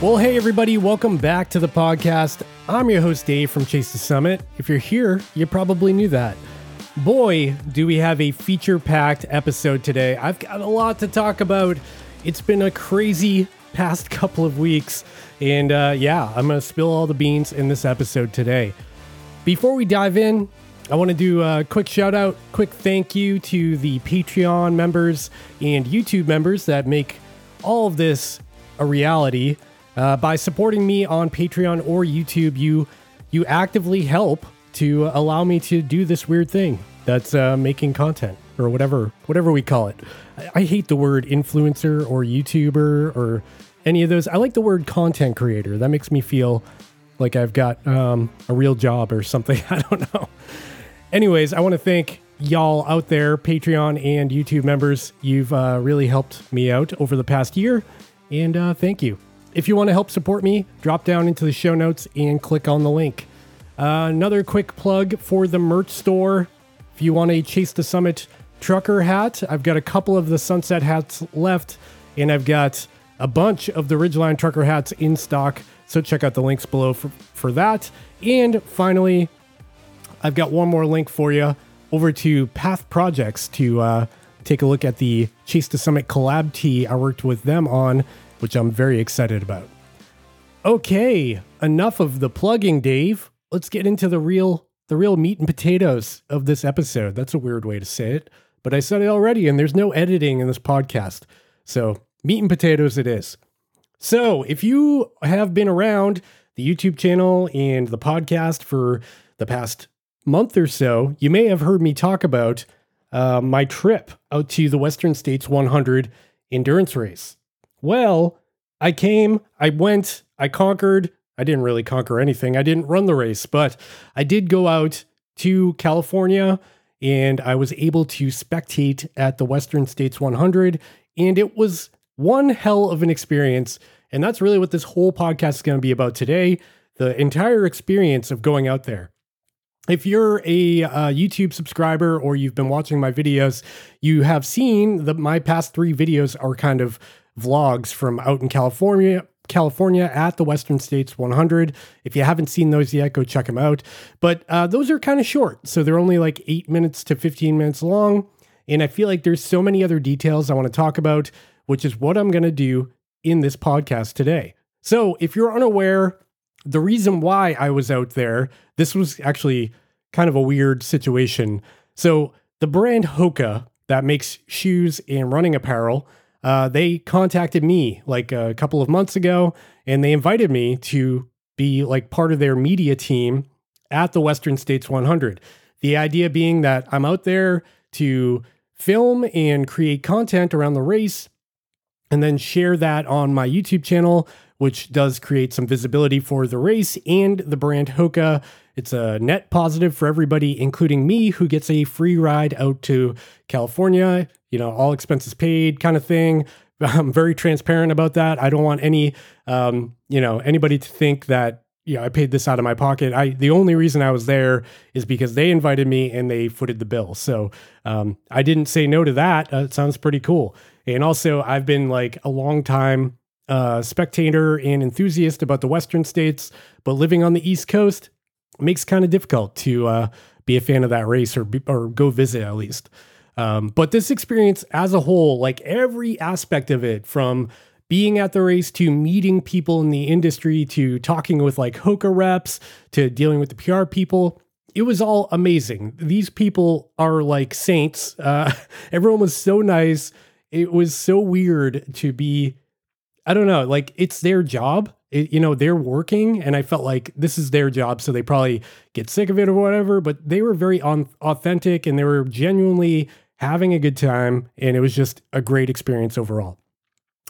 Well, hey, everybody, welcome back to the podcast. I'm your host, Dave from Chase the Summit. If you're here, you probably knew that. Boy, do we have a feature packed episode today. I've got a lot to talk about. It's been a crazy past couple of weeks. And uh, yeah, I'm going to spill all the beans in this episode today. Before we dive in, I want to do a quick shout out, quick thank you to the Patreon members and YouTube members that make all of this a reality. Uh, by supporting me on Patreon or YouTube, you you actively help to allow me to do this weird thing that's uh, making content or whatever whatever we call it. I, I hate the word influencer or YouTuber or any of those. I like the word content creator. That makes me feel like I've got um, a real job or something. I don't know. Anyways, I want to thank y'all out there, Patreon and YouTube members. You've uh, really helped me out over the past year, and uh, thank you. If you want to help support me, drop down into the show notes and click on the link. Uh, another quick plug for the merch store. If you want a Chase the Summit trucker hat, I've got a couple of the sunset hats left, and I've got a bunch of the Ridgeline trucker hats in stock. So check out the links below for, for that. And finally, I've got one more link for you over to Path Projects to uh, take a look at the Chase the Summit collab tee I worked with them on which I'm very excited about. Okay, enough of the plugging, Dave. Let's get into the real the real meat and potatoes of this episode. That's a weird way to say it, but I said it already and there's no editing in this podcast. So, meat and potatoes it is. So, if you have been around the YouTube channel and the podcast for the past month or so, you may have heard me talk about uh, my trip out to the Western States 100 endurance race. Well, I came, I went, I conquered. I didn't really conquer anything. I didn't run the race, but I did go out to California and I was able to spectate at the Western States 100. And it was one hell of an experience. And that's really what this whole podcast is going to be about today the entire experience of going out there. If you're a uh, YouTube subscriber or you've been watching my videos, you have seen that my past three videos are kind of vlogs from out in California. California at the Western States 100. If you haven't seen those yet, go check them out. But uh, those are kind of short, so they're only like eight minutes to 15 minutes long. And I feel like there's so many other details I want to talk about, which is what I'm going to do in this podcast today. So if you're unaware, the reason why I was out there, this was actually kind of a weird situation. So the brand Hoka that makes shoes and running apparel uh, they contacted me like a couple of months ago and they invited me to be like part of their media team at the Western States 100. The idea being that I'm out there to film and create content around the race and then share that on my YouTube channel, which does create some visibility for the race and the brand Hoka. It's a net positive for everybody, including me, who gets a free ride out to California you know, all expenses paid kind of thing. I'm very transparent about that. I don't want any, um, you know, anybody to think that you know I paid this out of my pocket. I the only reason I was there is because they invited me and they footed the bill. So um, I didn't say no to that. Uh, it sounds pretty cool. And also, I've been like a long time uh, spectator and enthusiast about the Western states, but living on the East Coast makes kind of difficult to uh, be a fan of that race or be, or go visit at least. Um, but this experience as a whole, like every aspect of it, from being at the race to meeting people in the industry to talking with like Hoka reps to dealing with the PR people, it was all amazing. These people are like saints. Uh, everyone was so nice. It was so weird to be, I don't know, like it's their job. It, you know, they're working, and I felt like this is their job, so they probably get sick of it or whatever. But they were very on, authentic and they were genuinely having a good time, and it was just a great experience overall.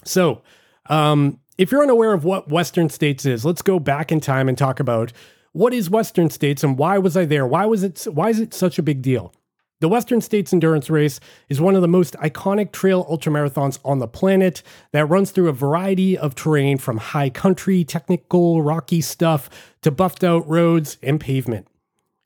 So, um, if you're unaware of what Western States is, let's go back in time and talk about what is Western States and why was I there? Why was it why is it such a big deal? The Western States Endurance Race is one of the most iconic trail ultramarathons on the planet that runs through a variety of terrain from high country, technical, rocky stuff to buffed out roads and pavement.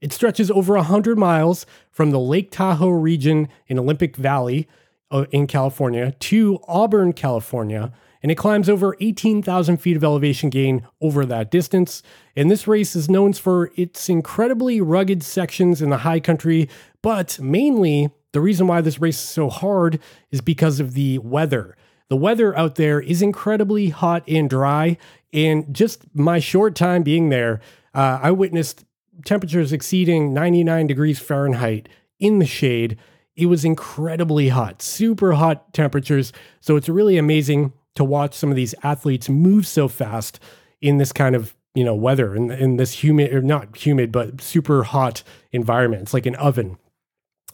It stretches over 100 miles from the Lake Tahoe region in Olympic Valley uh, in California to Auburn, California, and it climbs over 18,000 feet of elevation gain over that distance. And this race is known for its incredibly rugged sections in the high country, but mainly the reason why this race is so hard is because of the weather. The weather out there is incredibly hot and dry, and just my short time being there, uh, I witnessed temperatures exceeding 99 degrees Fahrenheit in the shade. It was incredibly hot, super hot temperatures. So it's really amazing to watch some of these athletes move so fast in this kind of you know weather in, in this humid or not humid but super hot environment it's like an oven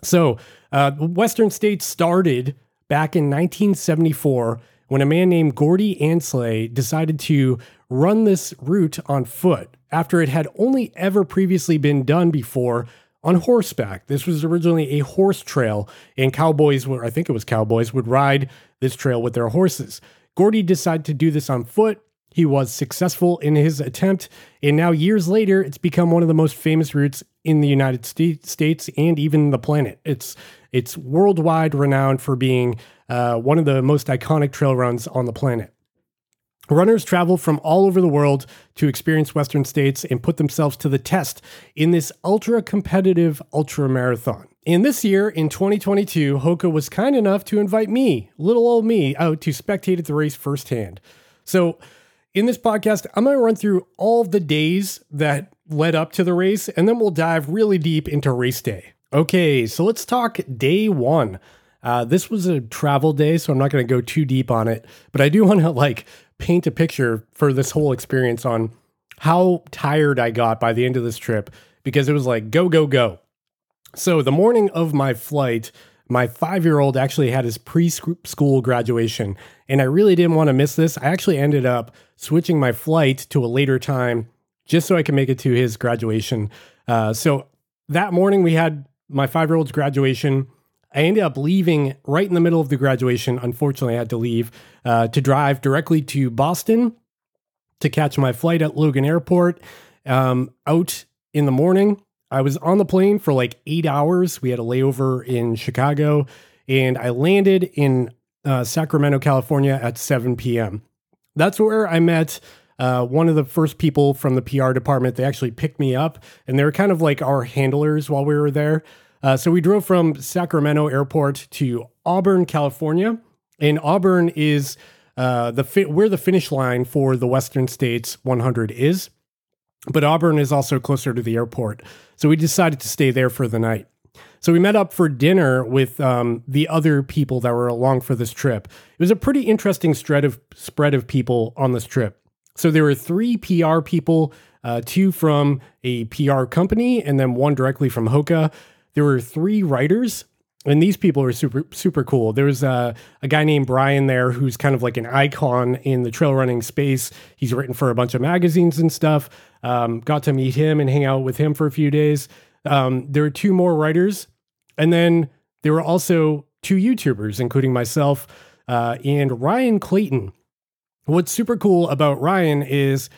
so uh, western states started back in 1974 when a man named gordy Ainsleigh decided to run this route on foot after it had only ever previously been done before on horseback. This was originally a horse trail, and cowboys were, I think it was cowboys, would ride this trail with their horses. Gordy decided to do this on foot. He was successful in his attempt, and now years later, it's become one of the most famous routes in the United States and even the planet. It's it's worldwide renowned for being uh, one of the most iconic trail runs on the planet. Runners travel from all over the world to experience Western states and put themselves to the test in this ultra competitive ultra marathon. And this year, in 2022, Hoka was kind enough to invite me, little old me, out to spectate at the race firsthand. So, in this podcast, I'm going to run through all the days that led up to the race, and then we'll dive really deep into race day. Okay, so let's talk day one. Uh, this was a travel day, so I'm not going to go too deep on it, but I do want to like paint a picture for this whole experience on how tired I got by the end of this trip because it was like go, go, go. So the morning of my flight, my five year old actually had his preschool graduation, and I really didn't want to miss this. I actually ended up switching my flight to a later time just so I could make it to his graduation. Uh, so that morning, we had my five year old's graduation. I ended up leaving right in the middle of the graduation. Unfortunately, I had to leave uh, to drive directly to Boston to catch my flight at Logan Airport. Um, out in the morning, I was on the plane for like eight hours. We had a layover in Chicago, and I landed in uh, Sacramento, California at 7 p.m. That's where I met uh, one of the first people from the PR department. They actually picked me up, and they were kind of like our handlers while we were there. Uh, so we drove from Sacramento Airport to Auburn, California, and Auburn is uh, the fi- where the finish line for the Western States 100 is. But Auburn is also closer to the airport. So we decided to stay there for the night. So we met up for dinner with um, the other people that were along for this trip. It was a pretty interesting spread of spread of people on this trip. So there were three PR people, uh, two from a PR company, and then one directly from Hoka. There were three writers, and these people are super super cool. There was a, a guy named Brian there who's kind of like an icon in the trail running space. He's written for a bunch of magazines and stuff. Um, got to meet him and hang out with him for a few days. Um, there were two more writers, and then there were also two YouTubers, including myself uh, and Ryan Clayton. What's super cool about Ryan is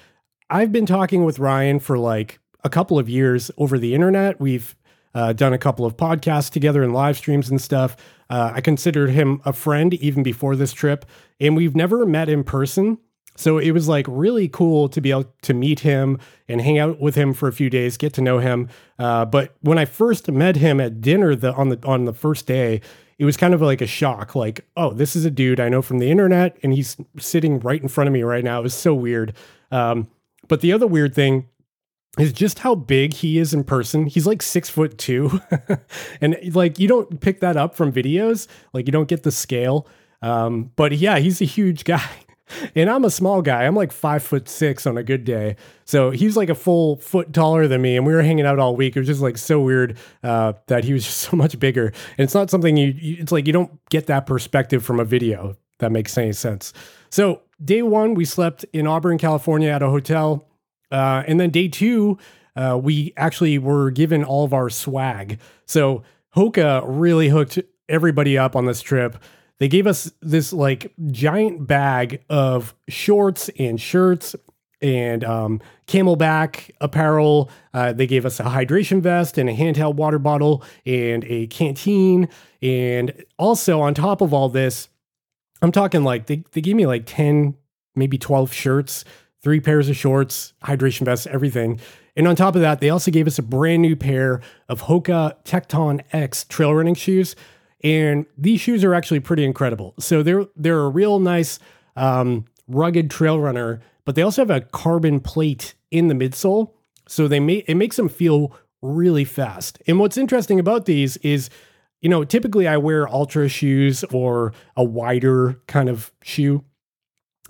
I've been talking with Ryan for like a couple of years over the internet. We've uh, done a couple of podcasts together and live streams and stuff. Uh, I considered him a friend even before this trip, and we've never met in person. So it was like really cool to be able to meet him and hang out with him for a few days, get to know him. Uh, but when I first met him at dinner the, on the on the first day, it was kind of like a shock. Like, oh, this is a dude I know from the internet, and he's sitting right in front of me right now. It was so weird. Um, but the other weird thing is just how big he is in person. He's like six foot two, and like you don't pick that up from videos. Like you don't get the scale. Um, but yeah, he's a huge guy. And I'm a small guy. I'm like five foot six on a good day. So he's like a full foot taller than me. And we were hanging out all week. It was just like so weird uh, that he was just so much bigger. And it's not something you, it's like you don't get that perspective from a video. that makes any sense. So day one, we slept in Auburn, California at a hotel. Uh, and then day two, uh, we actually were given all of our swag. So Hoka really hooked everybody up on this trip. They gave us this like giant bag of shorts and shirts and um, CamelBak apparel. Uh, they gave us a hydration vest and a handheld water bottle and a canteen. And also, on top of all this, I'm talking like they, they gave me like 10, maybe 12 shirts, three pairs of shorts, hydration vests, everything. And on top of that, they also gave us a brand new pair of Hoka Tecton X trail running shoes. And these shoes are actually pretty incredible. So they're they're a real nice um, rugged trail runner, but they also have a carbon plate in the midsole. So they make it makes them feel really fast. And what's interesting about these is, you know, typically I wear ultra shoes or a wider kind of shoe.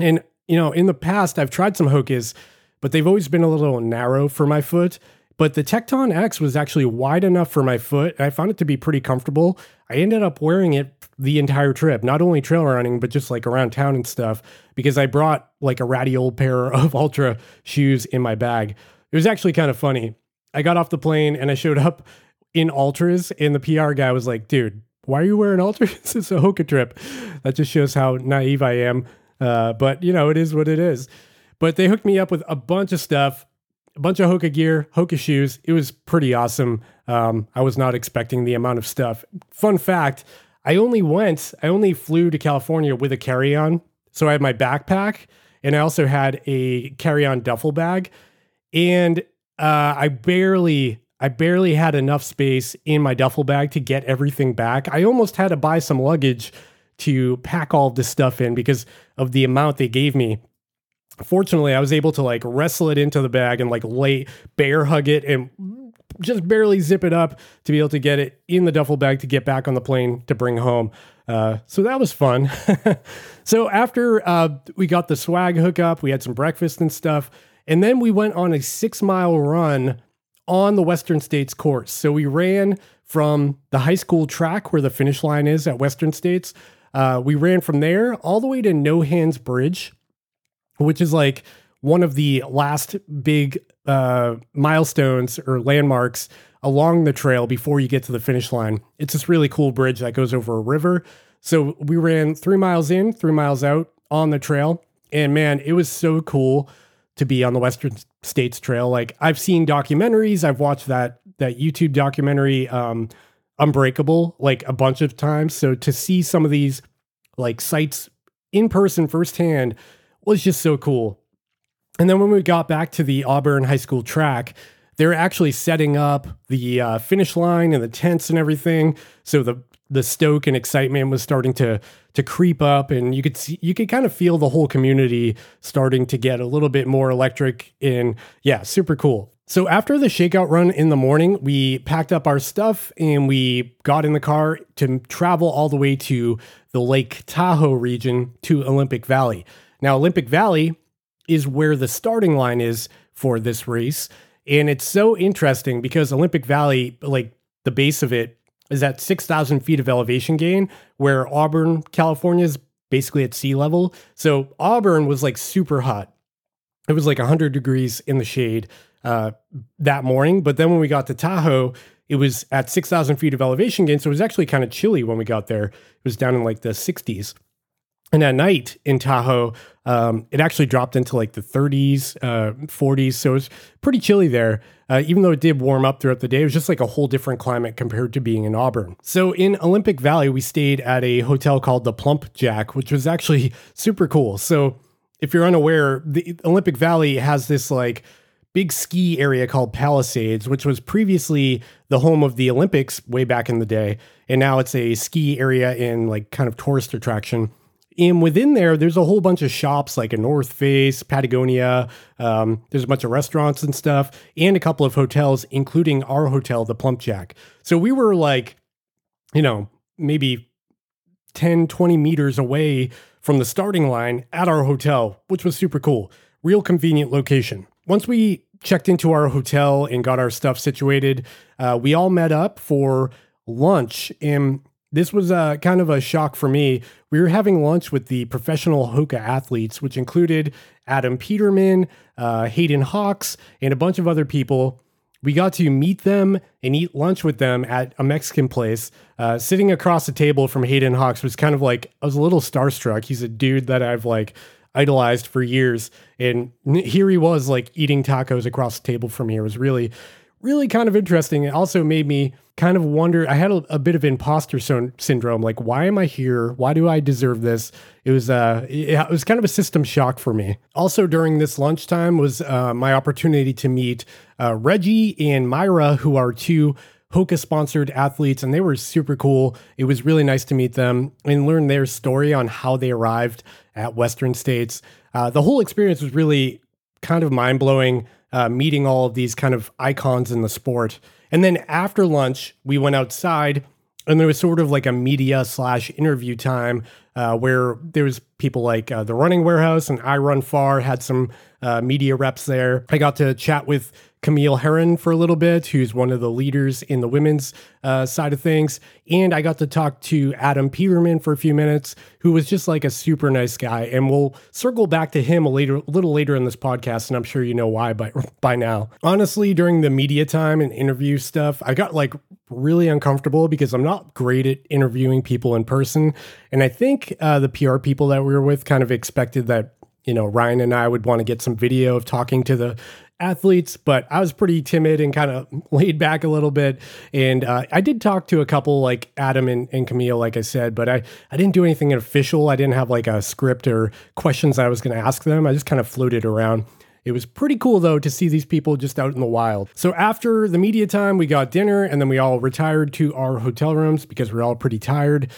And, you know, in the past I've tried some Hokas, but they've always been a little narrow for my foot. But the Tecton X was actually wide enough for my foot. I found it to be pretty comfortable. I ended up wearing it the entire trip, not only trail running, but just like around town and stuff, because I brought like a ratty old pair of Ultra shoes in my bag. It was actually kind of funny. I got off the plane and I showed up in Ultras, and the PR guy was like, dude, why are you wearing Ultras? it's a Hoka trip. That just shows how naive I am. Uh, but, you know, it is what it is. But they hooked me up with a bunch of stuff a bunch of Hoka gear, Hoka shoes. It was pretty awesome. Um, I was not expecting the amount of stuff. Fun fact I only went, I only flew to California with a carry on. So I had my backpack and I also had a carry on duffel bag. And uh, I barely, I barely had enough space in my duffel bag to get everything back. I almost had to buy some luggage to pack all this stuff in because of the amount they gave me fortunately i was able to like wrestle it into the bag and like lay bear hug it and just barely zip it up to be able to get it in the duffel bag to get back on the plane to bring home. Uh, so that was fun. So after uh, we got the swag hookup we had some breakfast and stuff and then we went on a six mile run on the western states course. So we ran from the high school track where the finish line is at western states. Uh, we ran from there all the way to no hands bridge which is like one of the last big uh, milestones or landmarks along the trail before you get to the finish line. It's this really cool bridge that goes over a river. So we ran three miles in, three miles out on the trail. And man, it was so cool to be on the Western States Trail. Like I've seen documentaries, I've watched that that YouTube documentary, um, Unbreakable, like a bunch of times. So to see some of these like sites in person firsthand was just so cool. And then when we got back to the Auburn High School track, they're actually setting up the uh, finish line and the tents and everything. So the the stoke and excitement was starting to to creep up, and you could see you could kind of feel the whole community starting to get a little bit more electric. And yeah, super cool. So after the shakeout run in the morning, we packed up our stuff and we got in the car to travel all the way to the Lake Tahoe region to Olympic Valley. Now, Olympic Valley is where the starting line is for this race. And it's so interesting because Olympic Valley, like the base of it, is at 6,000 feet of elevation gain, where Auburn, California is basically at sea level. So Auburn was like super hot. It was like 100 degrees in the shade uh, that morning. But then when we got to Tahoe, it was at 6,000 feet of elevation gain. So it was actually kind of chilly when we got there. It was down in like the 60s. And at night in Tahoe, um, it actually dropped into like the 30s, uh, 40s. So it was pretty chilly there. Uh, even though it did warm up throughout the day, it was just like a whole different climate compared to being in Auburn. So in Olympic Valley, we stayed at a hotel called the Plump Jack, which was actually super cool. So if you're unaware, the Olympic Valley has this like big ski area called Palisades, which was previously the home of the Olympics way back in the day. And now it's a ski area in like kind of tourist attraction and within there, there's a whole bunch of shops like a North Face, Patagonia. Um, there's a bunch of restaurants and stuff, and a couple of hotels, including our hotel, the Plump Jack. So we were like, you know, maybe 10, 20 meters away from the starting line at our hotel, which was super cool. Real convenient location. Once we checked into our hotel and got our stuff situated, uh, we all met up for lunch. And this was uh, kind of a shock for me. We were having lunch with the professional Hoka athletes, which included Adam Peterman, uh, Hayden Hawks, and a bunch of other people. We got to meet them and eat lunch with them at a Mexican place. Uh, sitting across the table from Hayden Hawks was kind of like, I was a little starstruck. He's a dude that I've like idolized for years. And here he was like eating tacos across the table from me. It was really, really kind of interesting. It also made me kind of wonder. I had a, a bit of imposter syndrome. Like, why am I here? Why do I deserve this? It was uh, it, it was kind of a system shock for me. Also, during this lunchtime was uh, my opportunity to meet uh, Reggie and Myra, who are two Hoka sponsored athletes, and they were super cool. It was really nice to meet them and learn their story on how they arrived at Western States. Uh, the whole experience was really kind of mind blowing, uh, meeting all of these kind of icons in the sport. And then after lunch, we went outside and there was sort of like a media slash interview time uh, where there was people like uh, the running warehouse and i run far had some uh, media reps there i got to chat with Camille Herron for a little bit, who's one of the leaders in the women's uh, side of things. And I got to talk to Adam Peterman for a few minutes, who was just like a super nice guy. And we'll circle back to him a later, a little later in this podcast, and I'm sure you know why by by now. Honestly, during the media time and interview stuff, I got like really uncomfortable because I'm not great at interviewing people in person, and I think uh, the PR people that we were with kind of expected that you know, Ryan and I would want to get some video of talking to the athletes, but I was pretty timid and kind of laid back a little bit. And uh, I did talk to a couple like Adam and, and Camille, like I said, but I, I didn't do anything official. I didn't have like a script or questions I was going to ask them. I just kind of floated around. It was pretty cool though to see these people just out in the wild. So after the media time, we got dinner and then we all retired to our hotel rooms because we we're all pretty tired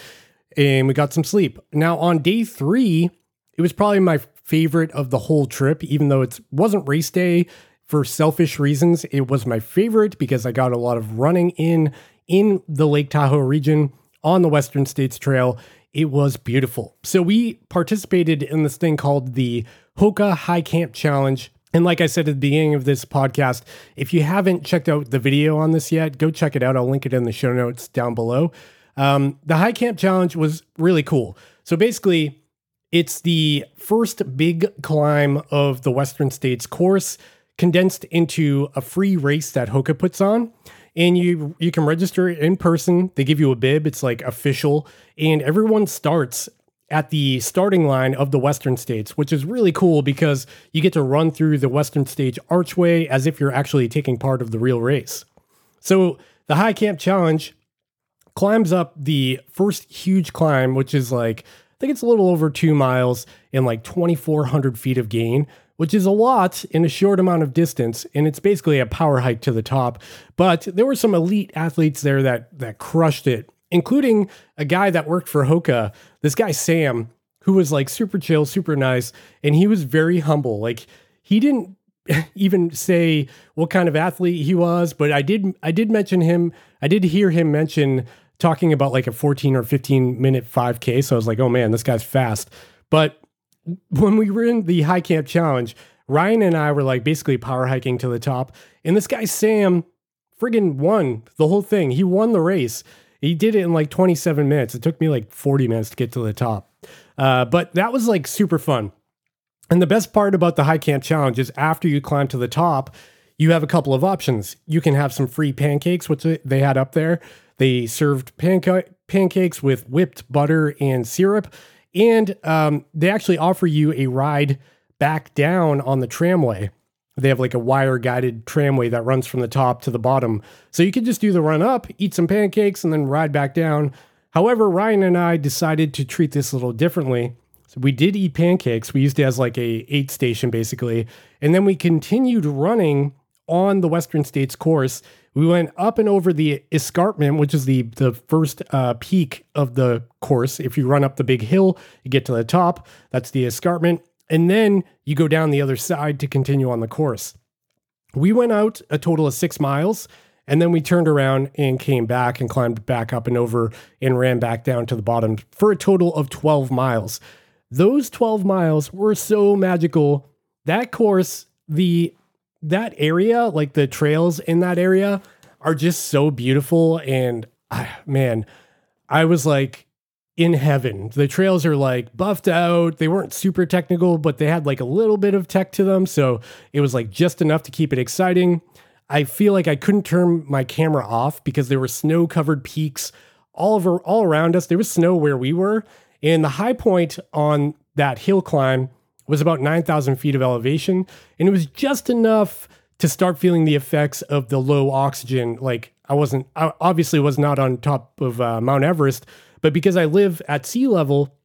and we got some sleep. Now on day three, it was probably my favorite of the whole trip, even though it wasn't race day for selfish reasons, it was my favorite because I got a lot of running in in the Lake Tahoe region on the Western States Trail. It was beautiful. So we participated in this thing called the Hoka High Camp Challenge. And like I said at the beginning of this podcast, if you haven't checked out the video on this yet, go check it out. I'll link it in the show notes down below. Um, the High Camp Challenge was really cool. So basically, it's the first big climb of the Western States course condensed into a free race that Hoka puts on. And you you can register in person. They give you a bib. It's like official, and everyone starts at the starting line of the Western States, which is really cool because you get to run through the Western States archway as if you're actually taking part of the real race. So the High Camp Challenge climbs up the first huge climb, which is like I think it's a little over two miles and like 2,400 feet of gain, which is a lot in a short amount of distance, and it's basically a power hike to the top. But there were some elite athletes there that that crushed it, including a guy that worked for Hoka, this guy Sam, who was like super chill, super nice, and he was very humble. Like he didn't even say what kind of athlete he was, but I did I did mention him. I did hear him mention talking about like a 14 or 15 minute 5K. So I was like, oh man, this guy's fast. But when we were in the high camp challenge, Ryan and I were like basically power hiking to the top, and this guy Sam friggin' won the whole thing. He won the race. He did it in like 27 minutes. It took me like 40 minutes to get to the top. Uh, but that was like super fun. And the best part about the high camp challenge is after you climb to the top, you have a couple of options. You can have some free pancakes, which they had up there. They served panca- pancakes with whipped butter and syrup. And um, they actually offer you a ride back down on the tramway. They have like a wire guided tramway that runs from the top to the bottom. So you could just do the run up, eat some pancakes, and then ride back down. However, Ryan and I decided to treat this a little differently. So we did eat pancakes. We used it as like a aid station basically. And then we continued running on the Western States course we went up and over the escarpment, which is the the first uh, peak of the course. If you run up the big hill, you get to the top. That's the escarpment, and then you go down the other side to continue on the course. We went out a total of six miles, and then we turned around and came back and climbed back up and over and ran back down to the bottom for a total of 12 miles. Those 12 miles were so magical. That course, the that area, like the trails in that area, are just so beautiful. And ah, man, I was like in heaven. The trails are like buffed out. They weren't super technical, but they had like a little bit of tech to them. So it was like just enough to keep it exciting. I feel like I couldn't turn my camera off because there were snow covered peaks all over all around us. There was snow where we were. And the high point on that hill climb was about 9,000 feet of elevation, and it was just enough to start feeling the effects of the low oxygen. Like I wasn't, I obviously was not on top of uh, Mount Everest, but because I live at sea level,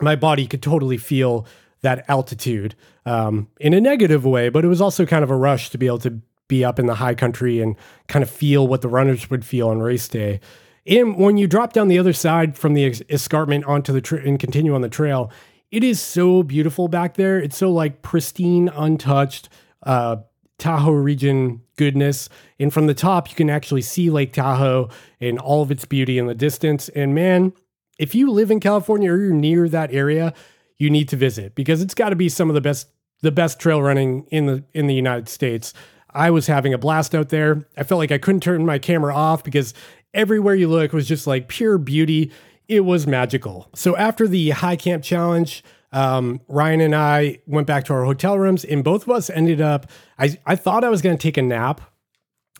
my body could totally feel that altitude um, in a negative way. But it was also kind of a rush to be able to be up in the high country and kind of feel what the runners would feel on race day. And when you drop down the other side from the escarpment onto the tra- and continue on the trail, it is so beautiful back there. It's so like pristine, untouched. Uh, Tahoe region goodness. And from the top, you can actually see Lake Tahoe and all of its beauty in the distance. And man, if you live in California or you're near that area, you need to visit because it's got to be some of the best the best trail running in the in the United States. I was having a blast out there. I felt like I couldn't turn my camera off because everywhere you look was just like pure beauty. It was magical. So after the high camp challenge, um, Ryan and I went back to our hotel rooms, and both of us ended up. I I thought I was going to take a nap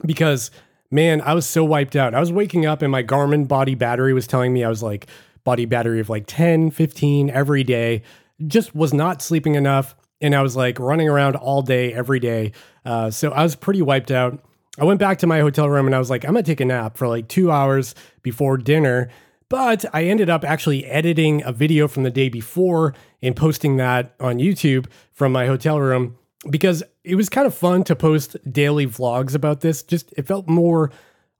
because man, I was so wiped out. I was waking up, and my Garmin body battery was telling me I was like body battery of like 10, 15 every day. Just was not sleeping enough, and I was like running around all day every day. Uh, so I was pretty wiped out. I went back to my hotel room and I was like, I'm gonna take a nap for like two hours before dinner. But I ended up actually editing a video from the day before and posting that on YouTube from my hotel room because it was kind of fun to post daily vlogs about this. Just it felt more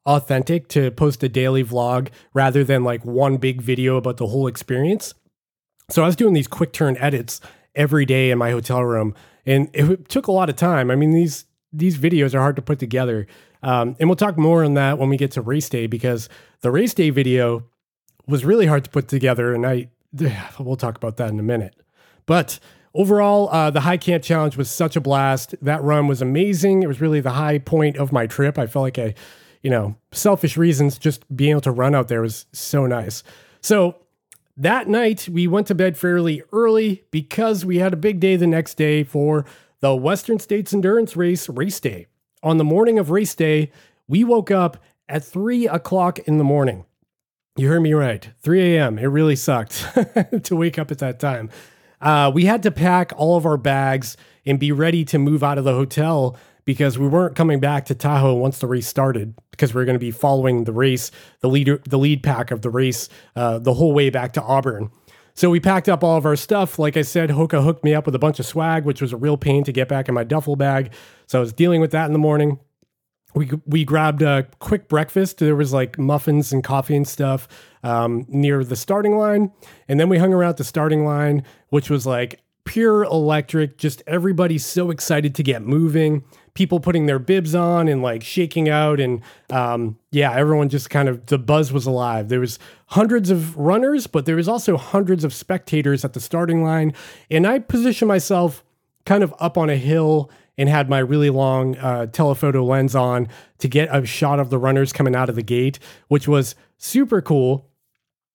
authentic to post a daily vlog rather than like one big video about the whole experience. So I was doing these quick turn edits every day in my hotel room and it took a lot of time. I mean these these videos are hard to put together. Um, and we'll talk more on that when we get to race day because the race day video was really hard to put together, and I we'll talk about that in a minute. But overall, uh, the high camp challenge was such a blast. That run was amazing. It was really the high point of my trip. I felt like I, you know, selfish reasons, just being able to run out there was so nice. So that night we went to bed fairly early because we had a big day the next day for the Western States Endurance Race race day. On the morning of race day, we woke up at three o'clock in the morning. You heard me right. 3 a.m. It really sucked to wake up at that time. Uh, we had to pack all of our bags and be ready to move out of the hotel because we weren't coming back to Tahoe once the race started because we are going to be following the race, the leader, the lead pack of the race, uh, the whole way back to Auburn. So we packed up all of our stuff. Like I said, Hoka hooked me up with a bunch of swag, which was a real pain to get back in my duffel bag. So I was dealing with that in the morning we we grabbed a quick breakfast. There was like muffins and coffee and stuff um, near the starting line, and then we hung around the starting line, which was like pure electric. Just everybody so excited to get moving. People putting their bibs on and like shaking out, and um, yeah, everyone just kind of the buzz was alive. There was hundreds of runners, but there was also hundreds of spectators at the starting line, and I positioned myself kind of up on a hill and had my really long uh, telephoto lens on to get a shot of the runners coming out of the gate, which was super cool.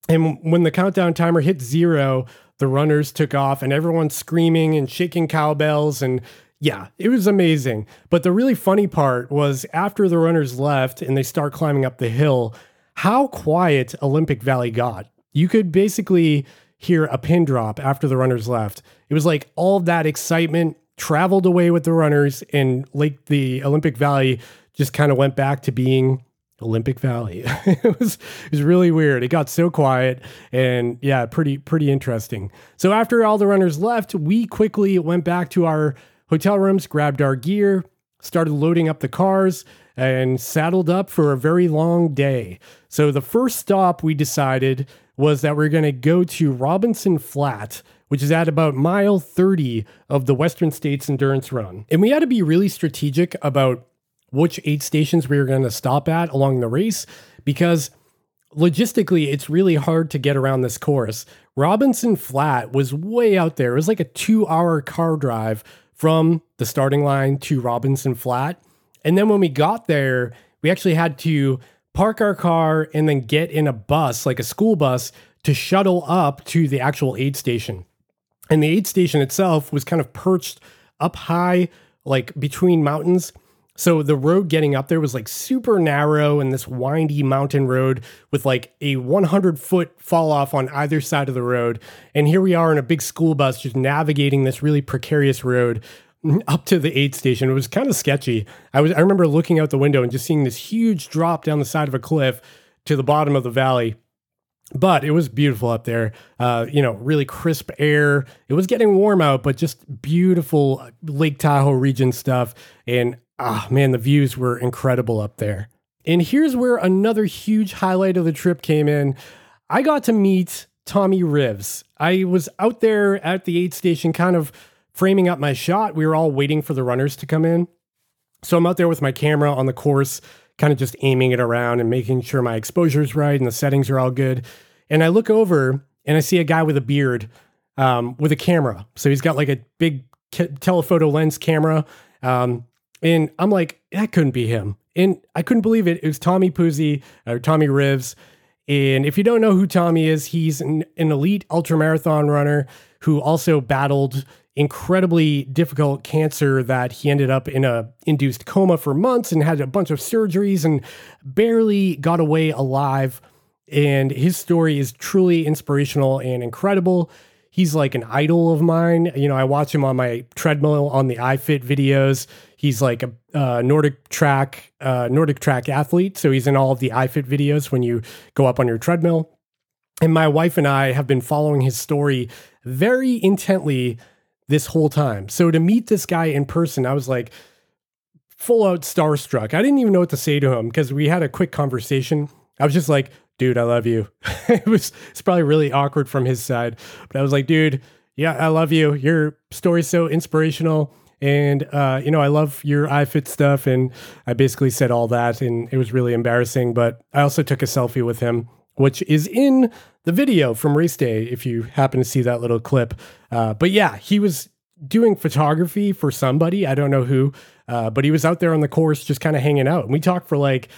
And when the countdown timer hit zero, the runners took off and everyone's screaming and shaking cowbells. And yeah, it was amazing. But the really funny part was after the runners left and they start climbing up the hill, how quiet Olympic Valley got. You could basically hear a pin drop after the runners left. It was like all that excitement traveled away with the runners, and Lake the Olympic Valley just kind of went back to being Olympic Valley. it was it was really weird. It got so quiet and yeah, pretty pretty interesting. So after all the runners left, we quickly went back to our hotel rooms, grabbed our gear, started loading up the cars and saddled up for a very long day. So the first stop we decided was that we we're going to go to Robinson Flat which is at about mile 30 of the Western States Endurance Run. And we had to be really strategic about which aid stations we were going to stop at along the race because logistically, it's really hard to get around this course. Robinson Flat was way out there. It was like a two hour car drive from the starting line to Robinson Flat. And then when we got there, we actually had to park our car and then get in a bus, like a school bus, to shuttle up to the actual aid station. And the aid station itself was kind of perched up high, like between mountains. So the road getting up there was like super narrow and this windy mountain road with like a 100 foot fall off on either side of the road. And here we are in a big school bus just navigating this really precarious road. up to the aid station. It was kind of sketchy. I was I remember looking out the window and just seeing this huge drop down the side of a cliff to the bottom of the valley. But it was beautiful up there. Uh, you know, really crisp air. It was getting warm out, but just beautiful Lake Tahoe region stuff. And ah, man, the views were incredible up there. And here's where another huge highlight of the trip came in. I got to meet Tommy Rivs. I was out there at the aid station, kind of framing up my shot. We were all waiting for the runners to come in. So I'm out there with my camera on the course, kind of just aiming it around and making sure my exposure is right and the settings are all good. And I look over and I see a guy with a beard um, with a camera. So he's got like a big telephoto lens camera. Um, and I'm like, that couldn't be him. And I couldn't believe it. It was Tommy Puzey or Tommy Rivs. And if you don't know who Tommy is, he's an, an elite ultramarathon runner who also battled incredibly difficult cancer that he ended up in a induced coma for months and had a bunch of surgeries and barely got away alive. And his story is truly inspirational and incredible. He's like an idol of mine. You know, I watch him on my treadmill on the iFit videos. He's like a uh, Nordic track uh, Nordic track athlete, so he's in all of the iFit videos when you go up on your treadmill. And my wife and I have been following his story very intently this whole time. So to meet this guy in person, I was like full out starstruck. I didn't even know what to say to him because we had a quick conversation. I was just like, dude, I love you. it was it's probably really awkward from his side, but I was like, dude, yeah, I love you. Your story's so inspirational. And, uh, you know, I love your iFit stuff. And I basically said all that. And it was really embarrassing. But I also took a selfie with him, which is in the video from race day, if you happen to see that little clip. Uh, but yeah, he was doing photography for somebody. I don't know who. Uh, but he was out there on the course just kind of hanging out. And we talked for like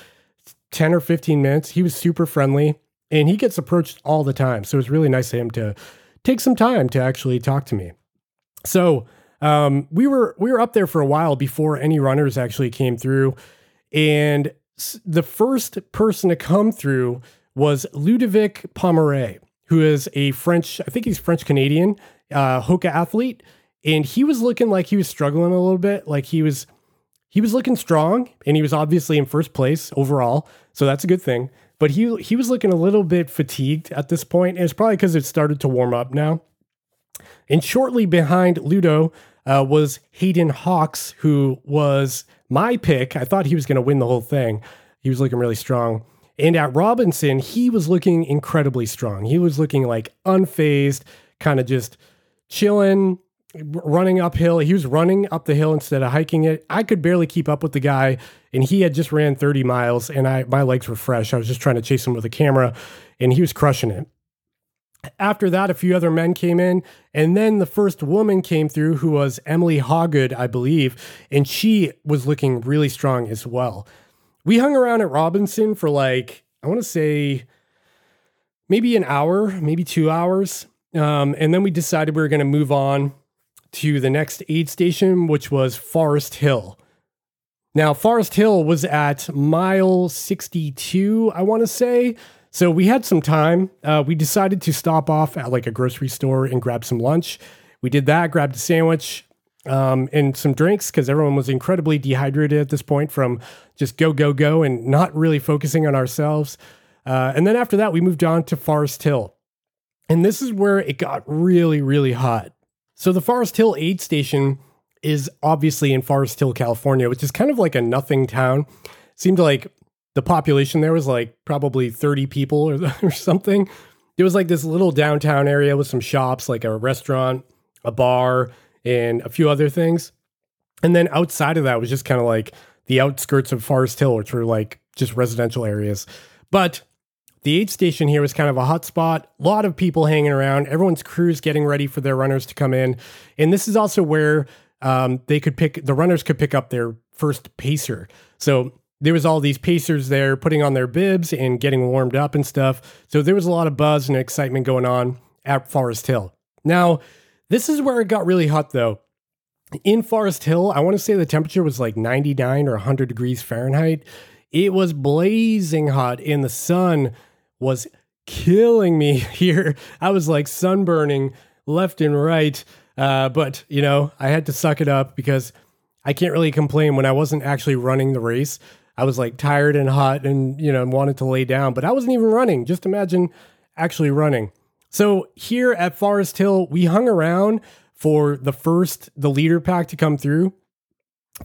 10 or 15 minutes. He was super friendly and he gets approached all the time. So it was really nice of him to take some time to actually talk to me. So, um, we were we were up there for a while before any runners actually came through, and the first person to come through was Ludovic Pommeret, who is a French, I think he's French Canadian, uh, Hoka athlete, and he was looking like he was struggling a little bit, like he was he was looking strong, and he was obviously in first place overall, so that's a good thing. But he he was looking a little bit fatigued at this point, and it's probably because it started to warm up now. And shortly behind Ludo uh, was Hayden Hawks, who was my pick. I thought he was going to win the whole thing. He was looking really strong. And at Robinson, he was looking incredibly strong. He was looking like unfazed, kind of just chilling, running uphill. He was running up the hill instead of hiking it. I could barely keep up with the guy, and he had just ran 30 miles, and I my legs were fresh. I was just trying to chase him with a camera, and he was crushing it after that, a few other men came in, and then the first woman came through, who was Emily Hawgood, I believe, and she was looking really strong as well. We hung around at Robinson for like, I want to say maybe an hour, maybe two hours. Um, and then we decided we were going to move on to the next aid station, which was Forest Hill. Now, Forest Hill was at mile 62, I want to say. So we had some time. Uh, we decided to stop off at like a grocery store and grab some lunch. We did that, grabbed a sandwich um, and some drinks because everyone was incredibly dehydrated at this point from just go, go, go and not really focusing on ourselves. Uh, and then after that, we moved on to Forest Hill. And this is where it got really, really hot. So the Forest Hill aid station is obviously in Forest Hill, California, which is kind of like a nothing town. Seemed like the population there was like probably 30 people or, or something. It was like this little downtown area with some shops, like a restaurant, a bar, and a few other things. And then outside of that was just kind of like the outskirts of Forest Hill, which were like just residential areas. But the aid station here was kind of a hot spot. A lot of people hanging around. Everyone's crews getting ready for their runners to come in. And this is also where um, they could pick, the runners could pick up their first pacer. So there was all these pacers there putting on their bibs and getting warmed up and stuff. So there was a lot of buzz and excitement going on at Forest Hill. Now, this is where it got really hot though. In Forest Hill, I want to say the temperature was like 99 or 100 degrees Fahrenheit. It was blazing hot and the sun was killing me here. I was like sunburning left and right. Uh, but, you know, I had to suck it up because I can't really complain when I wasn't actually running the race. I was like tired and hot and, you know, wanted to lay down, but I wasn't even running. Just imagine actually running. So here at Forest Hill, we hung around for the first, the leader pack to come through.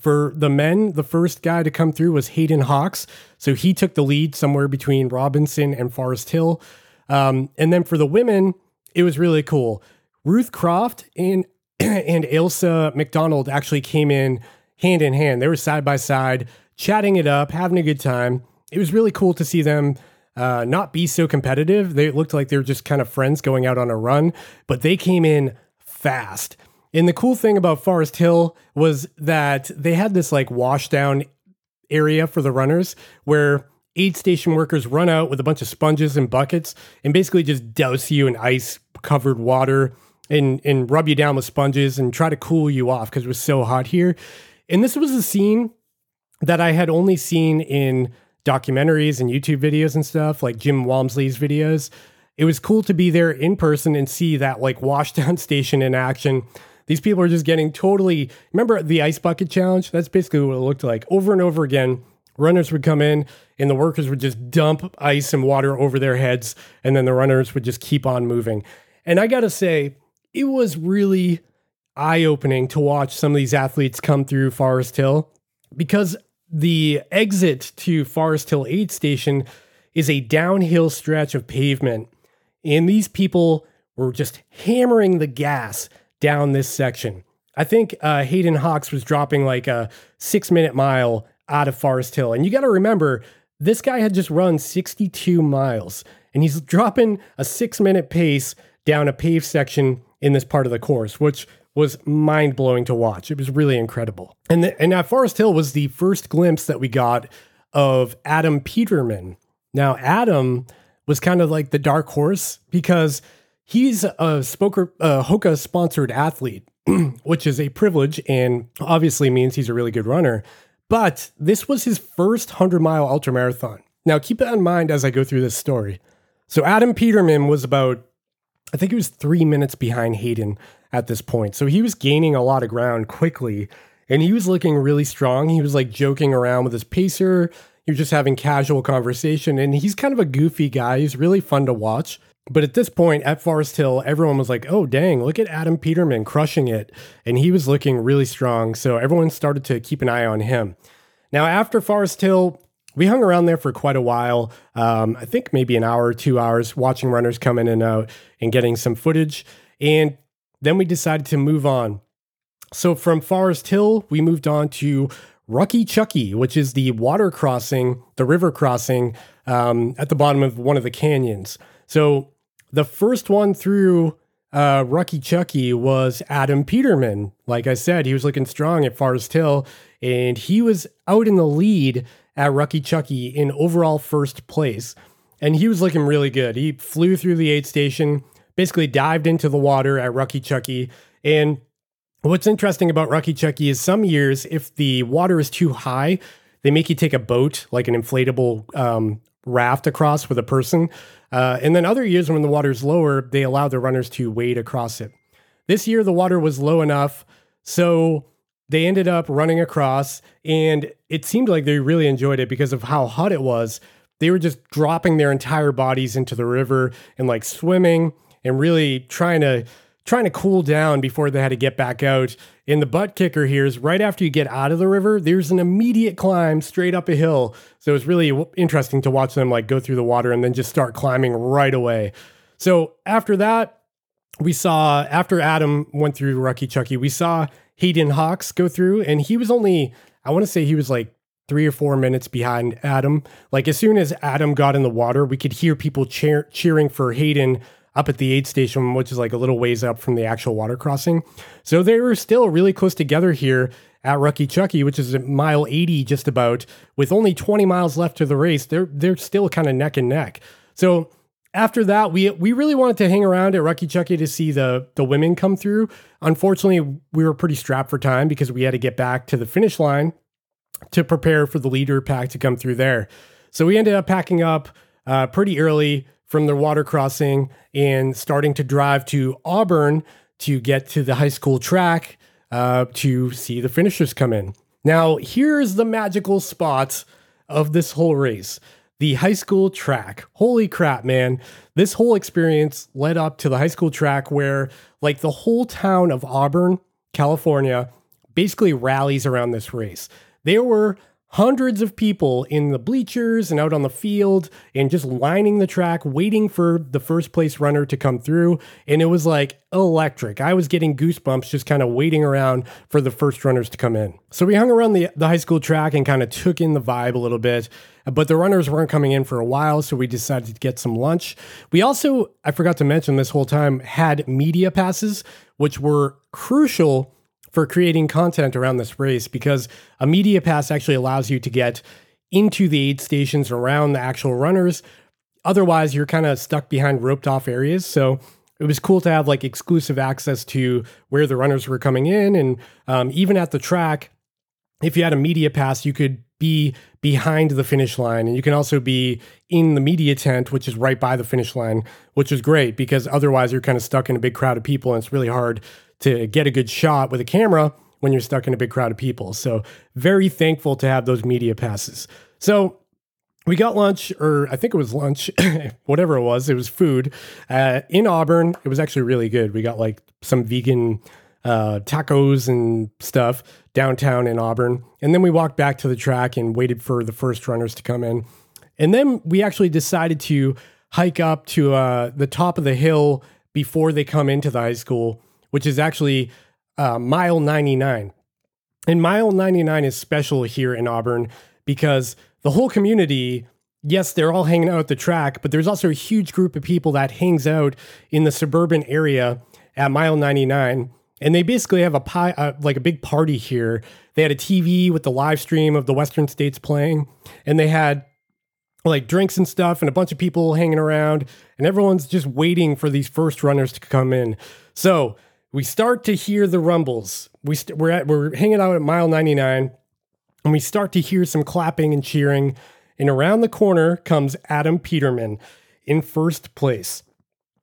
For the men, the first guy to come through was Hayden Hawks. So he took the lead somewhere between Robinson and Forest Hill. Um, and then for the women, it was really cool. Ruth Croft and and Ailsa MacDonald actually came in hand in hand. They were side by side, chatting it up, having a good time. It was really cool to see them uh, not be so competitive. They looked like they were just kind of friends going out on a run, but they came in fast. And the cool thing about Forest Hill was that they had this like washdown area for the runners where aid station workers run out with a bunch of sponges and buckets and basically just douse you in ice covered water and and rub you down with sponges and try to cool you off because it was so hot here. And this was a scene that I had only seen in documentaries and YouTube videos and stuff, like Jim Walmsley's videos. It was cool to be there in person and see that like washdown station in action. These people are just getting totally. Remember the ice bucket challenge? That's basically what it looked like over and over again. Runners would come in and the workers would just dump ice and water over their heads, and then the runners would just keep on moving. And I gotta say, it was really eye opening to watch some of these athletes come through Forest Hill because the exit to Forest Hill Aid Station is a downhill stretch of pavement. And these people were just hammering the gas down this section. I think uh, Hayden Hawks was dropping like a six minute mile out of Forest Hill. And you got to remember, this guy had just run 62 miles and he's dropping a six minute pace down a paved section in this part of the course, which was mind blowing to watch. It was really incredible. And, the, and at Forest Hill was the first glimpse that we got of Adam Peterman. Now, Adam was kind of like the dark horse because he's a Spoker, uh, Hoka sponsored athlete, which is a privilege and obviously means he's a really good runner. But this was his first 100 mile ultra marathon. Now, keep that in mind as I go through this story. So, Adam Peterman was about I think he was three minutes behind Hayden at this point. So he was gaining a lot of ground quickly and he was looking really strong. He was like joking around with his pacer. He was just having casual conversation and he's kind of a goofy guy. He's really fun to watch. But at this point at Forest Hill, everyone was like, oh, dang, look at Adam Peterman crushing it. And he was looking really strong. So everyone started to keep an eye on him. Now, after Forest Hill, we hung around there for quite a while. Um, I think maybe an hour or two hours watching runners come in and out and getting some footage. And then we decided to move on. So from Forest Hill, we moved on to Rucky Chucky, which is the water crossing, the river crossing um, at the bottom of one of the canyons. So the first one through uh, Rucky Chucky was Adam Peterman. Like I said, he was looking strong at Forest Hill, and he was out in the lead at Rucky Chucky in overall first place. And he was looking really good. He flew through the aid station, basically dived into the water at Rucky Chucky. And what's interesting about Rucky Chucky is some years, if the water is too high, they make you take a boat, like an inflatable um, raft across with a person. Uh, and then other years, when the water is lower, they allow the runners to wade across it. This year, the water was low enough. So they ended up running across, and it seemed like they really enjoyed it because of how hot it was. They were just dropping their entire bodies into the river and like swimming and really trying to trying to cool down before they had to get back out. And the butt kicker here is right after you get out of the river, there's an immediate climb straight up a hill. So it was really interesting to watch them like go through the water and then just start climbing right away. So after that, we saw after Adam went through Rucky Chucky, we saw Hayden Hawks go through, and he was only, I want to say he was like three or four minutes behind Adam. Like as soon as Adam got in the water, we could hear people cheer, cheering for Hayden up at the aid station, which is like a little ways up from the actual water crossing. So they were still really close together here at Rucky Chucky, which is at mile 80 just about, with only 20 miles left to the race. They're they're still kind of neck and neck. So after that, we we really wanted to hang around at Rucky Chucky to see the the women come through. Unfortunately, we were pretty strapped for time because we had to get back to the finish line to prepare for the leader pack to come through there. So we ended up packing up uh, pretty early from the water crossing and starting to drive to Auburn to get to the high school track uh, to see the finishers come in. Now, here's the magical spot of this whole race the high school track. Holy crap, man. This whole experience led up to the high school track where, like, the whole town of Auburn, California, basically rallies around this race. There were hundreds of people in the bleachers and out on the field and just lining the track, waiting for the first place runner to come through. And it was like electric. I was getting goosebumps just kind of waiting around for the first runners to come in. So we hung around the, the high school track and kind of took in the vibe a little bit. But the runners weren't coming in for a while, so we decided to get some lunch. We also, I forgot to mention this whole time, had media passes, which were crucial for creating content around this race because a media pass actually allows you to get into the aid stations around the actual runners. Otherwise, you're kind of stuck behind roped off areas. So it was cool to have like exclusive access to where the runners were coming in. And um, even at the track, if you had a media pass, you could be behind the finish line and you can also be in the media tent which is right by the finish line which is great because otherwise you're kind of stuck in a big crowd of people and it's really hard to get a good shot with a camera when you're stuck in a big crowd of people. So, very thankful to have those media passes. So, we got lunch, or I think it was lunch, whatever it was, it was food uh, in Auburn. It was actually really good. We got like some vegan uh, tacos and stuff downtown in Auburn. And then we walked back to the track and waited for the first runners to come in. And then we actually decided to hike up to uh, the top of the hill before they come into the high school which is actually uh, mile 99. And mile 99 is special here in Auburn because the whole community, yes, they're all hanging out at the track, but there's also a huge group of people that hangs out in the suburban area at mile 99. And they basically have a pie, uh, like a big party here. They had a TV with the live stream of the Western States playing, and they had like drinks and stuff, and a bunch of people hanging around, and everyone's just waiting for these first runners to come in. So we start to hear the rumbles. We st- we're at, we're hanging out at mile 99 and we start to hear some clapping and cheering and around the corner comes Adam Peterman in first place.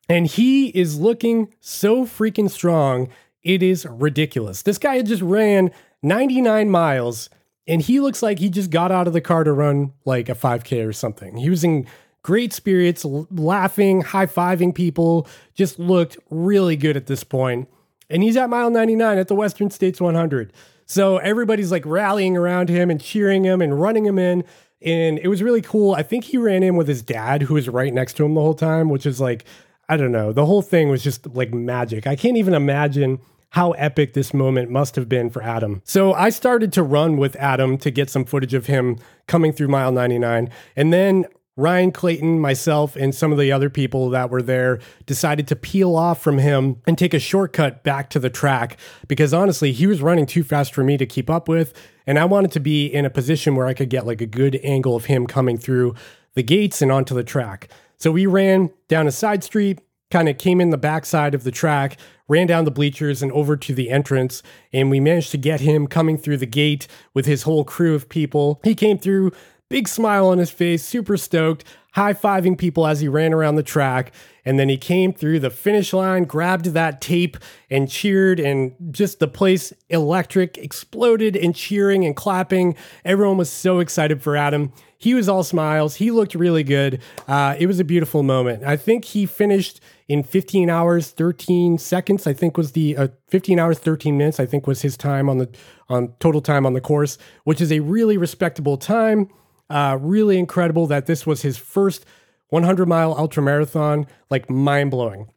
And he is looking so freaking strong. It is ridiculous. This guy had just ran 99 miles and he looks like he just got out of the car to run like a 5K or something. He was in great spirits, laughing, high fiving people, just looked really good at this point and he's at mile 99 at the Western States 100. So everybody's like rallying around him and cheering him and running him in. And it was really cool. I think he ran in with his dad, who was right next to him the whole time, which is like, I don't know. The whole thing was just like magic. I can't even imagine how epic this moment must have been for Adam. So I started to run with Adam to get some footage of him coming through mile 99. And then Ryan Clayton, myself, and some of the other people that were there decided to peel off from him and take a shortcut back to the track because honestly, he was running too fast for me to keep up with. And I wanted to be in a position where I could get like a good angle of him coming through the gates and onto the track. So we ran down a side street, kind of came in the backside of the track, ran down the bleachers and over to the entrance, and we managed to get him coming through the gate with his whole crew of people. He came through big smile on his face, super stoked, high fiving people as he ran around the track. And then he came through the finish line, grabbed that tape, and cheered. And just the place electric exploded and cheering and clapping. Everyone was so excited for Adam. He was all smiles. He looked really good. Uh, it was a beautiful moment. I think he finished in 15 hours 13 seconds. I think was the uh, 15 hours 13 minutes. I think was his time on the on total time on the course, which is a really respectable time. Uh, really incredible that this was his first 100 mile ultra marathon, like mind blowing.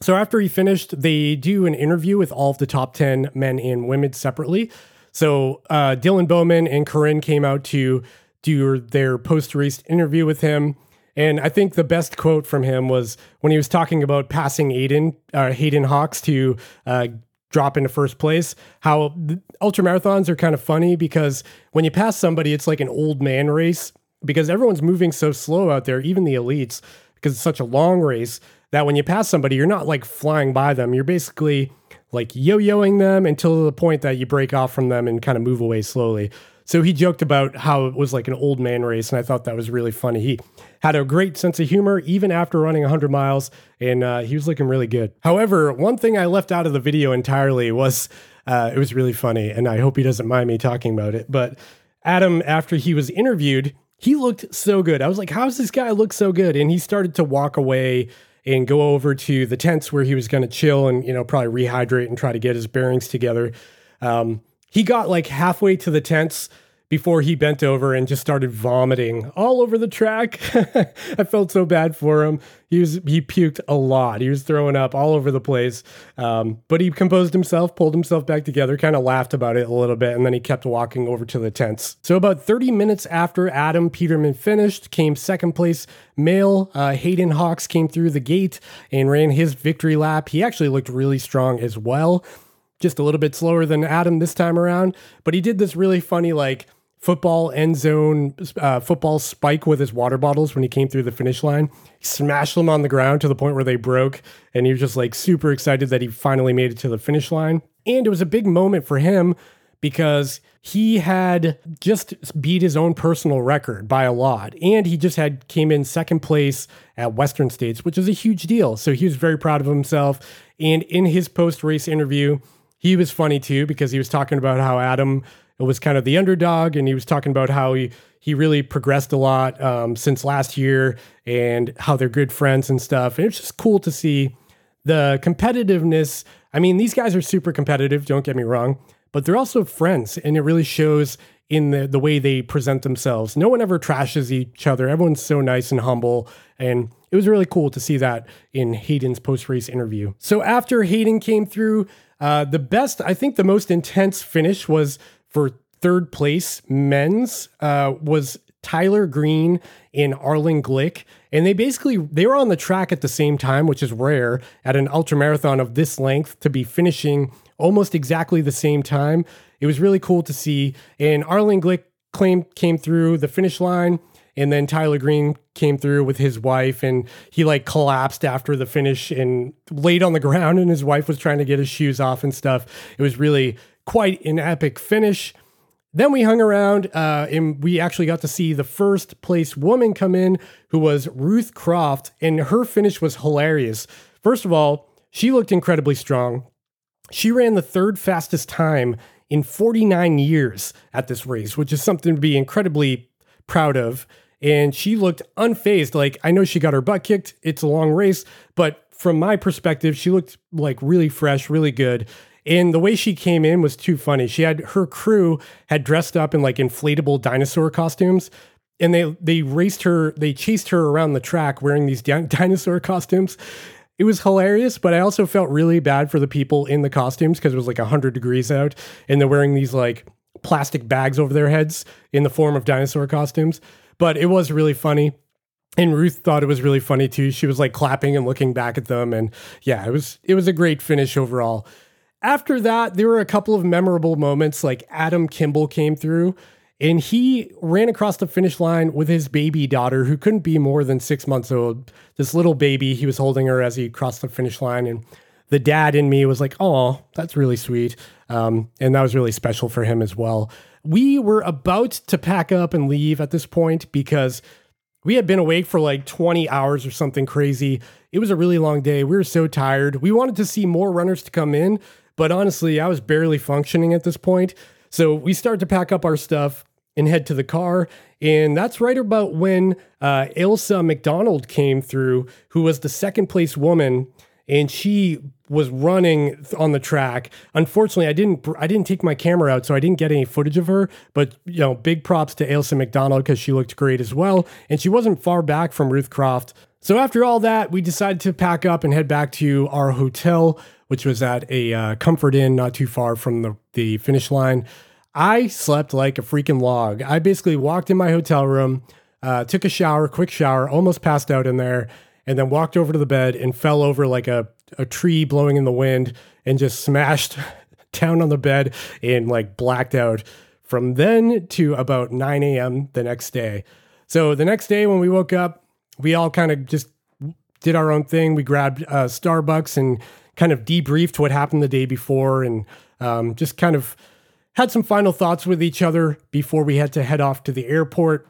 So after he finished, they do an interview with all of the top 10 men and women separately. So uh, Dylan Bowman and Corrine came out to do their post race interview with him. And I think the best quote from him was when he was talking about passing Aiden, uh, Hayden Hawks to uh, drop into first place. How ultra marathons are kind of funny because when you pass somebody, it's like an old man race because everyone's moving so slow out there, even the elites, because it's such a long race that when you pass somebody, you're not like flying by them. You're basically like yo-yoing them until the point that you break off from them and kind of move away slowly. So he joked about how it was like an old man race, and I thought that was really funny. He had a great sense of humor even after running 100 miles, and uh, he was looking really good. However, one thing I left out of the video entirely was uh, it was really funny, and I hope he doesn't mind me talking about it. But Adam, after he was interviewed, he looked so good. I was like, how's this guy look so good? And he started to walk away and go over to the tents where he was going to chill and, you know, probably rehydrate and try to get his bearings together. Um, he got like halfway to the tents before he bent over and just started vomiting all over the track. I felt so bad for him. He was he puked a lot. He was throwing up all over the place. Um, but he composed himself, pulled himself back together, kind of laughed about it a little bit, and then he kept walking over to the tents. So about 30 minutes after Adam Peterman finished, came second place male uh, Hayden Hawks came through the gate and ran his victory lap. He actually looked really strong as well just a little bit slower than Adam this time around. But he did this really funny, like football end zone uh, football spike with his water bottles when he came through the finish line. He smashed them on the ground to the point where they broke. And he was just like super excited that he finally made it to the finish line. And it was a big moment for him because he had just beat his own personal record by a lot and he just had came in second place at Western States which is a huge deal so he was very proud of himself and in his post race interview he was funny too because he was talking about how Adam was kind of the underdog, and he was talking about how he he really progressed a lot um, since last year, and how they're good friends and stuff. And it's just cool to see the competitiveness. I mean, these guys are super competitive. Don't get me wrong, but they're also friends, and it really shows in the the way they present themselves. No one ever trashes each other. Everyone's so nice and humble, and it was really cool to see that in Hayden's post race interview. So after Hayden came through uh, the best, I think the most intense finish was for third place men's uh, was Tyler Green and Arlen Glick. And they basically they were on the track at the same time, which is rare at an ultra marathon of this length to be finishing almost exactly the same time. It was really cool to see. And Arlen Glick came through the finish line and then Tyler Green came through with his wife and he like collapsed after the finish and laid on the ground and his wife was trying to get his shoes off and stuff. It was really quite an epic finish. Then we hung around uh, and we actually got to see the first place woman come in, who was Ruth Croft, and her finish was hilarious. First of all, she looked incredibly strong. She ran the third fastest time in 49 years at this race, which is something to be incredibly proud of and she looked unfazed. Like, I know she got her butt kicked. It's a long race, but from my perspective, she looked like really fresh, really good. And the way she came in was too funny. She had her crew had dressed up in like inflatable dinosaur costumes. And they they raced her, they chased her around the track wearing these di- dinosaur costumes. It was hilarious, but I also felt really bad for the people in the costumes because it was like 100 degrees out and they're wearing these like plastic bags over their heads in the form of dinosaur costumes. But it was really funny. And Ruth thought it was really funny too. She was like clapping and looking back at them. And yeah, it was it was a great finish overall. After that, there were a couple of memorable moments like Adam Kimble came through and he ran across the finish line with his baby daughter who couldn't be more than six months old. This little baby, he was holding her as he crossed the finish line. And the dad in me was like, oh, that's really sweet. Um, and that was really special for him as well we were about to pack up and leave at this point because we had been awake for like 20 hours or something crazy. It was a really long day. We were so tired. We wanted to see more runners to come in, but honestly, I was barely functioning at this point. So we started to pack up our stuff and head to the car. And that's right about when uh, Ailsa MacDonald came through, who was the second place woman and she was running on the track. Unfortunately, I didn't I didn't take my camera out, so I didn't get any footage of her. But you know, big props to Ailsa MacDonald because she looked great as well, and she wasn't far back from Ruth Croft. So after all that, we decided to pack up and head back to our hotel, which was at a uh, Comfort Inn not too far from the the finish line. I slept like a freaking log. I basically walked in my hotel room, uh, took a shower, quick shower, almost passed out in there and then walked over to the bed and fell over like a, a tree blowing in the wind and just smashed down on the bed and like blacked out from then to about 9 a.m. the next day. So the next day when we woke up, we all kind of just did our own thing. We grabbed uh, Starbucks and kind of debriefed what happened the day before and um, just kind of had some final thoughts with each other before we had to head off to the airport.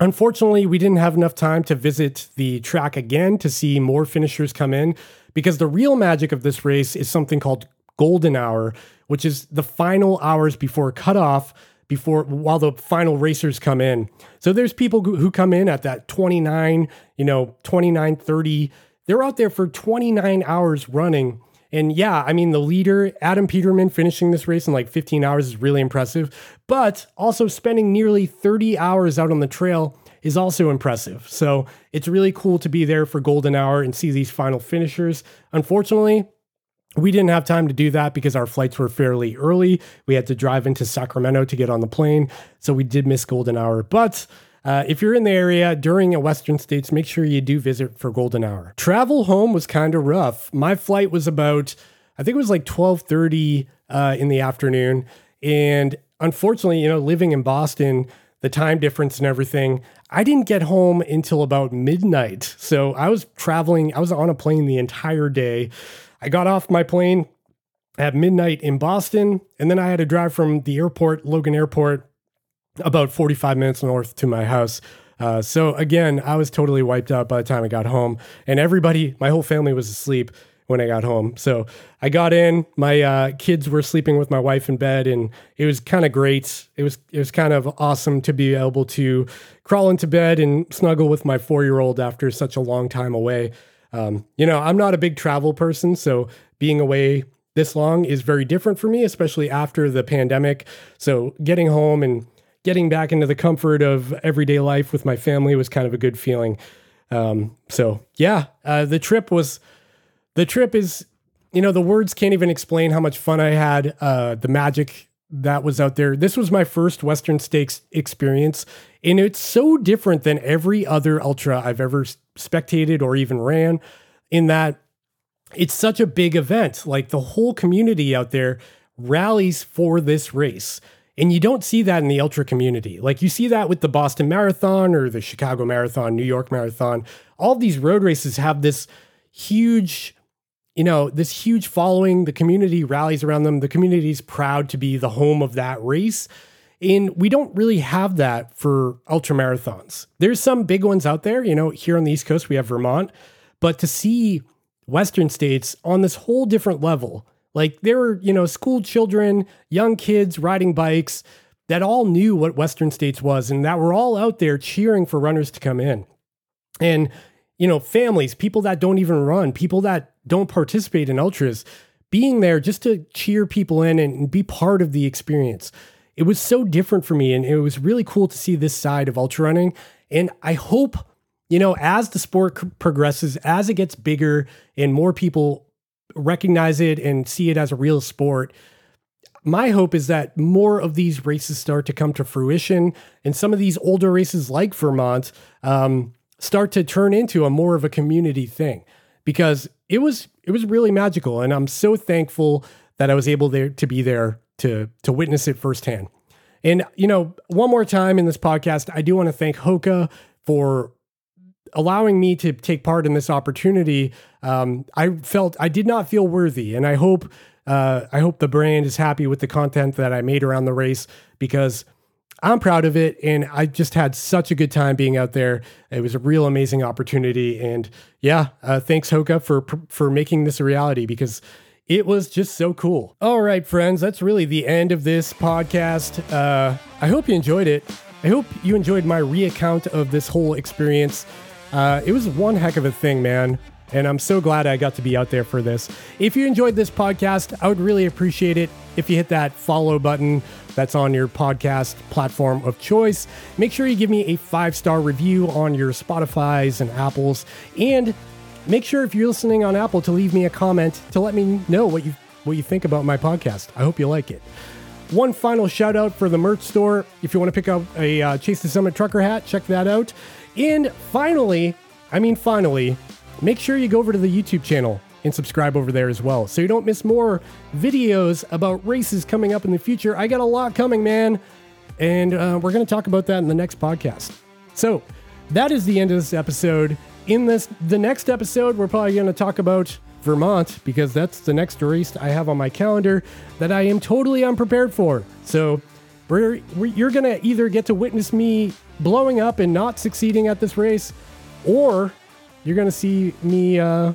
Unfortunately, we didn't have enough time to visit the track again to see more finishers come in because the real magic of this race is something called golden hour, which is the final hours before cutoff before while the final racers come in. So there's people who come in at that 29, you know, 29 30. They're out there for 29 hours running. And yeah, I mean, the leader, Adam Peterman, finishing this race in like 15 hours is really impressive, but also spending nearly 30 hours out on the trail is also impressive. So it's really cool to be there for Golden Hour and see these final finishers. Unfortunately, we didn't have time to do that because our flights were fairly early. We had to drive into Sacramento to get on the plane. So we did miss Golden Hour. But uh, if you're in the area during a Western States, make sure you do visit for Golden Hour. Travel home was kind of rough. My flight was about, I think it was like 1230 uh, in the afternoon. And unfortunately, you know, living in Boston, the time difference and everything, I didn't get home until about midnight. So I was traveling, I was on a plane the entire day. I got off my plane at midnight in Boston, and then I had to drive from the airport, Logan Airport, about 45 minutes north to my house. Uh, so again, I was totally wiped out by the time I got home, and everybody, my whole family was asleep when I got home. So I got in. My uh, kids were sleeping with my wife in bed, and it was kind of great. It was it was kind of awesome to be able to crawl into bed and snuggle with my four year old after such a long time away. Um, you know, I'm not a big travel person, so being away this long is very different for me, especially after the pandemic. So getting home and getting back into the comfort of everyday life with my family was kind of a good feeling. Um, so yeah, uh, the trip was the trip is, you know, the words can't even explain how much fun I had. Uh, the magic that was out there. This was my first Western States experience, and it's so different than every other ultra I've ever spectated or even ran. In that, it's such a big event. Like the whole community out there rallies for this race. And you don't see that in the ultra community. Like you see that with the Boston Marathon or the Chicago Marathon, New York Marathon. All these road races have this huge you know, this huge following, the community rallies around them. The community is proud to be the home of that race. And we don't really have that for ultra marathons. There's some big ones out there, you know, here on the East Coast, we have Vermont, but to see Western States on this whole different level, like there were, you know, school children, young kids riding bikes that all knew what Western States was and that were all out there cheering for runners to come in. And you know, families, people that don't even run, people that don't participate in ultras, being there just to cheer people in and be part of the experience. It was so different for me. And it was really cool to see this side of ultra running. And I hope, you know, as the sport progresses, as it gets bigger and more people recognize it and see it as a real sport, my hope is that more of these races start to come to fruition. And some of these older races like Vermont, um, start to turn into a more of a community thing because it was it was really magical and I'm so thankful that I was able there to be there to to witness it firsthand. And you know, one more time in this podcast, I do want to thank Hoka for allowing me to take part in this opportunity. Um, I felt I did not feel worthy, and I hope uh, I hope the brand is happy with the content that I made around the race because I'm proud of it. And I just had such a good time being out there. It was a real amazing opportunity. And yeah, uh, thanks, Hoka, for, for making this a reality because it was just so cool. All right, friends, that's really the end of this podcast. Uh, I hope you enjoyed it. I hope you enjoyed my reaccount of this whole experience. Uh, it was one heck of a thing, man. And I'm so glad I got to be out there for this. If you enjoyed this podcast, I would really appreciate it if you hit that follow button that's on your podcast platform of choice. Make sure you give me a five star review on your Spotify's and Apple's. And make sure if you're listening on Apple to leave me a comment to let me know what you what you think about my podcast. I hope you like it. One final shout out for the merch store. If you want to pick up a uh, Chase the Summit trucker hat, check that out. And finally, I mean, finally, make sure you go over to the YouTube channel and subscribe over there as well so you don't miss more videos about races coming up in the future. I got a lot coming, man. And uh, we're going to talk about that in the next podcast. So that is the end of this episode. In this, the next episode, we're probably going to talk about Vermont because that's the next race I have on my calendar that I am totally unprepared for. So we're, we're, you're going to either get to witness me blowing up and not succeeding at this race, or you're going to see me uh,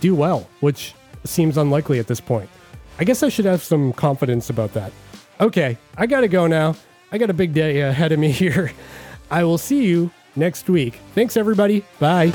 do well, which seems unlikely at this point. I guess I should have some confidence about that. Okay, I got to go now. I got a big day ahead of me here. I will see you next week. Thanks, everybody. Bye.